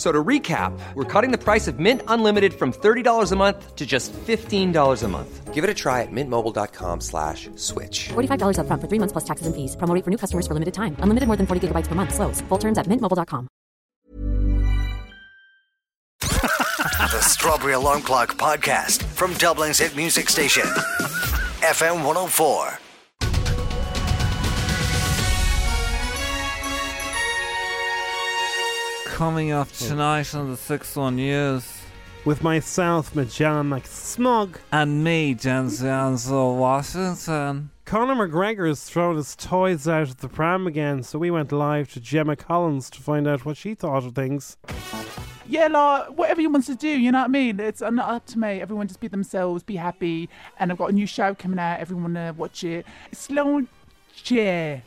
So to recap, we're cutting the price of Mint Unlimited from $30 a month to just $15 a month. Give it a try at mintmobile.com slash switch. $45 upfront for three months plus taxes and fees. Promo rate for new customers for limited time. Unlimited more than 40 gigabytes per month. Slows. Full terms at mintmobile.com. the Strawberry Alarm Clock Podcast from Dublin's hit music station, FM 104. Coming up tonight on the 6 1 News. With myself, Magellan McSmug. And me, Denzel Washington. Conor McGregor has thrown his toys out of the pram again, so we went live to Gemma Collins to find out what she thought of things. Yeah, like, whatever you want to do, you know what I mean? It's not up to me. Everyone just be themselves, be happy. And I've got a new show coming out. Everyone uh, watch it. Slow chair.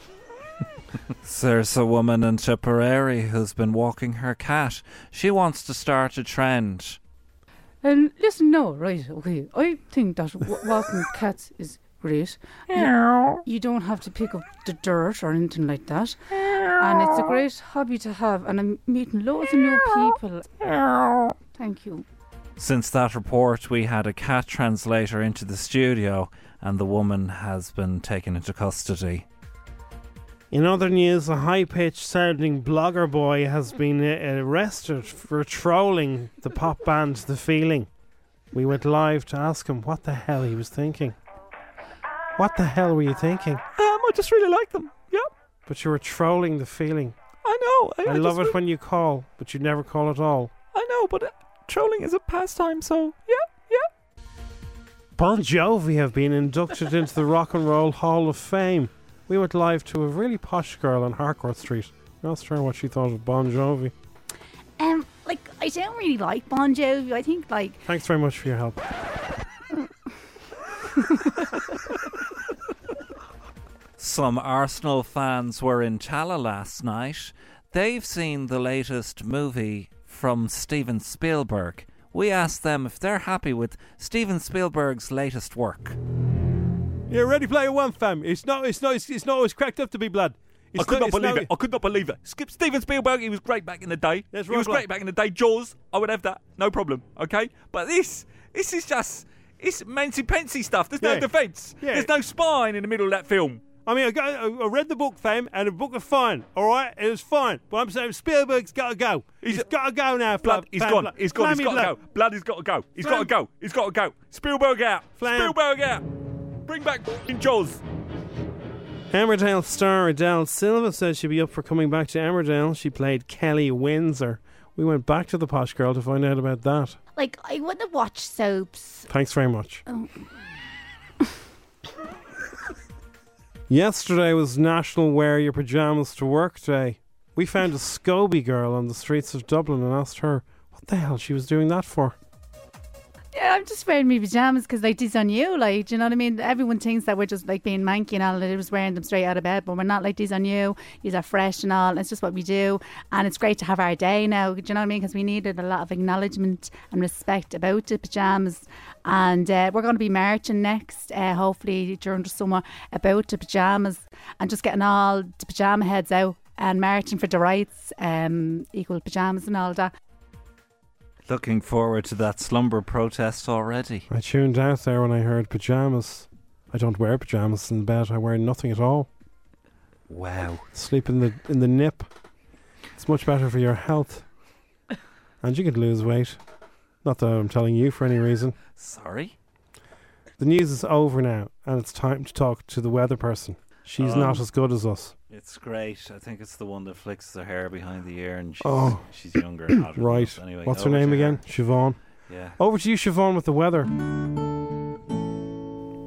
There's a woman in Tipperary who's been walking her cat. She wants to start a trend. Um, listen, no, right, okay. I think that w- walking cats is great. You, you don't have to pick up the dirt or anything like that. And it's a great hobby to have. And I'm meeting loads of new people. Thank you. Since that report, we had a cat translator into the studio, and the woman has been taken into custody. In other news, a high pitched sounding blogger boy has been arrested for trolling the pop band The Feeling. We went live to ask him what the hell he was thinking. What the hell were you thinking? Um, I just really like them. Yeah. But you were trolling The Feeling. I know. I, I love just it when you call, but you never call at all. I know, but uh, trolling is a pastime, so yeah, yeah. Bon Jovi have been inducted into the Rock and Roll Hall of Fame. We went live to a really posh girl on Harcourt Street. I asked her what she thought of Bon Jovi. Um, like, I don't really like Bon Jovi. I think, like, Thanks very much for your help. Some Arsenal fans were in Tallaght last night. They've seen the latest movie from Steven Spielberg. We asked them if they're happy with Steven Spielberg's latest work. Yeah, Ready Player One, fam. It's not. It's not. It's, it's not always cracked up to be blood. It's I could not it's believe it. I could not believe it. Skip Steven Spielberg, he was great back in the day. That's He was right, great back in the day. Jaws, I would have that, no problem. Okay, but this, this is just, it's mancy pensy stuff. There's no Yeah. defence. Yeah. There's no spine in the middle of that film. I mean, I, got, I I read the book, fam, and the book was fine. All right, it was fine. But I'm saying Spielberg's got to go. He's got to go now. Blood, he's gone. He's gone. He's got to go. Blood he's got to go. He's got to Flam- go. He's got to go. Spielberg out. Flam- Spielberg out. Bring back in Jaws. Emmerdale star Adele Silva says she'd be up for coming back to Emmerdale. She played Kelly Windsor. We went back to the posh girl to find out about that. like I wouldn't have watched soaps. Thanks very much. Oh. Yesterday was National Wear Your Pajamas to Work Day. We found a Scobie girl on the streets of Dublin and asked her what the hell she was doing that for. I'm just wearing my pajamas because like these on you, like you know what I mean. Everyone thinks that we're just like being manky and all, and just wearing them straight out of bed, but we're not. Like these on you, these are fresh and all. And it's just what we do, and it's great to have our day now. Do you know what I mean? Because we needed a lot of acknowledgement and respect about the pajamas, and uh, we're going to be marching next, uh, hopefully during the summer about the pajamas and just getting all the pajama heads out and marching for the rights, um, equal pajamas and all that. Looking forward to that slumber protest already. I tuned out there when I heard pajamas. I don't wear pajamas in bed. I wear nothing at all. Wow. Sleep in the in the nip. It's much better for your health. And you could lose weight. Not that I'm telling you for any reason. Sorry? The news is over now, and it's time to talk to the weather person. She's Um, not as good as us. It's great. I think it's the one that flicks her hair behind the ear, and she's, Oh. she's younger. and hotter than Right. Anyway, What's her name to again? Siobhan. Yeah. Over to you, Siobhan, with the weather.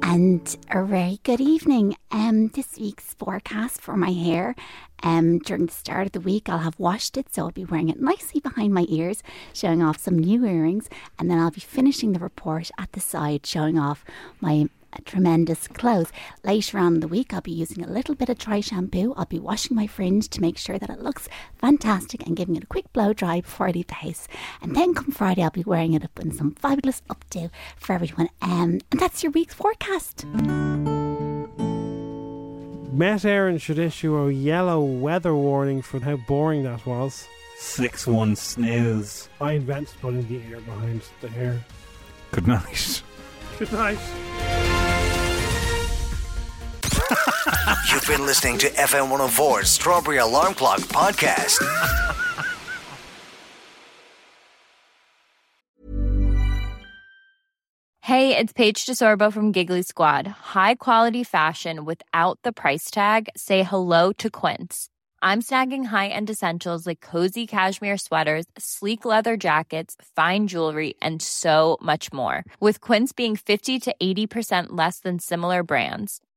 And a very good evening. Um, this week's forecast for my hair. Um, during the start of the week, I'll have washed it, so I'll be wearing it nicely behind my ears, showing off some new earrings, and then I'll be finishing the report at the side, showing off my tremendous clothes. Later on in the week, I'll be using a little bit of dry shampoo. I'll be washing my fringe to make sure that it looks fantastic and giving it a quick blow dry before I leave the house. And then come Friday, I'll be wearing it up in some fabulous updo for everyone. Um, and that's your week's forecast. Met Éireann should issue a yellow weather warning for how boring that was. Six one snooze. I invented putting the ear behind the hair. Good night. Good night. You've been listening to FM 104's Strawberry Alarm Clock podcast. Hey, it's Paige DeSorbo from Giggly Squad. High quality fashion without the price tag. Say hello to Quince. I'm snagging high-end essentials like cozy cashmere sweaters, sleek leather jackets, fine jewelry, and so much more. With Quince being 50 to 80% less than similar brands.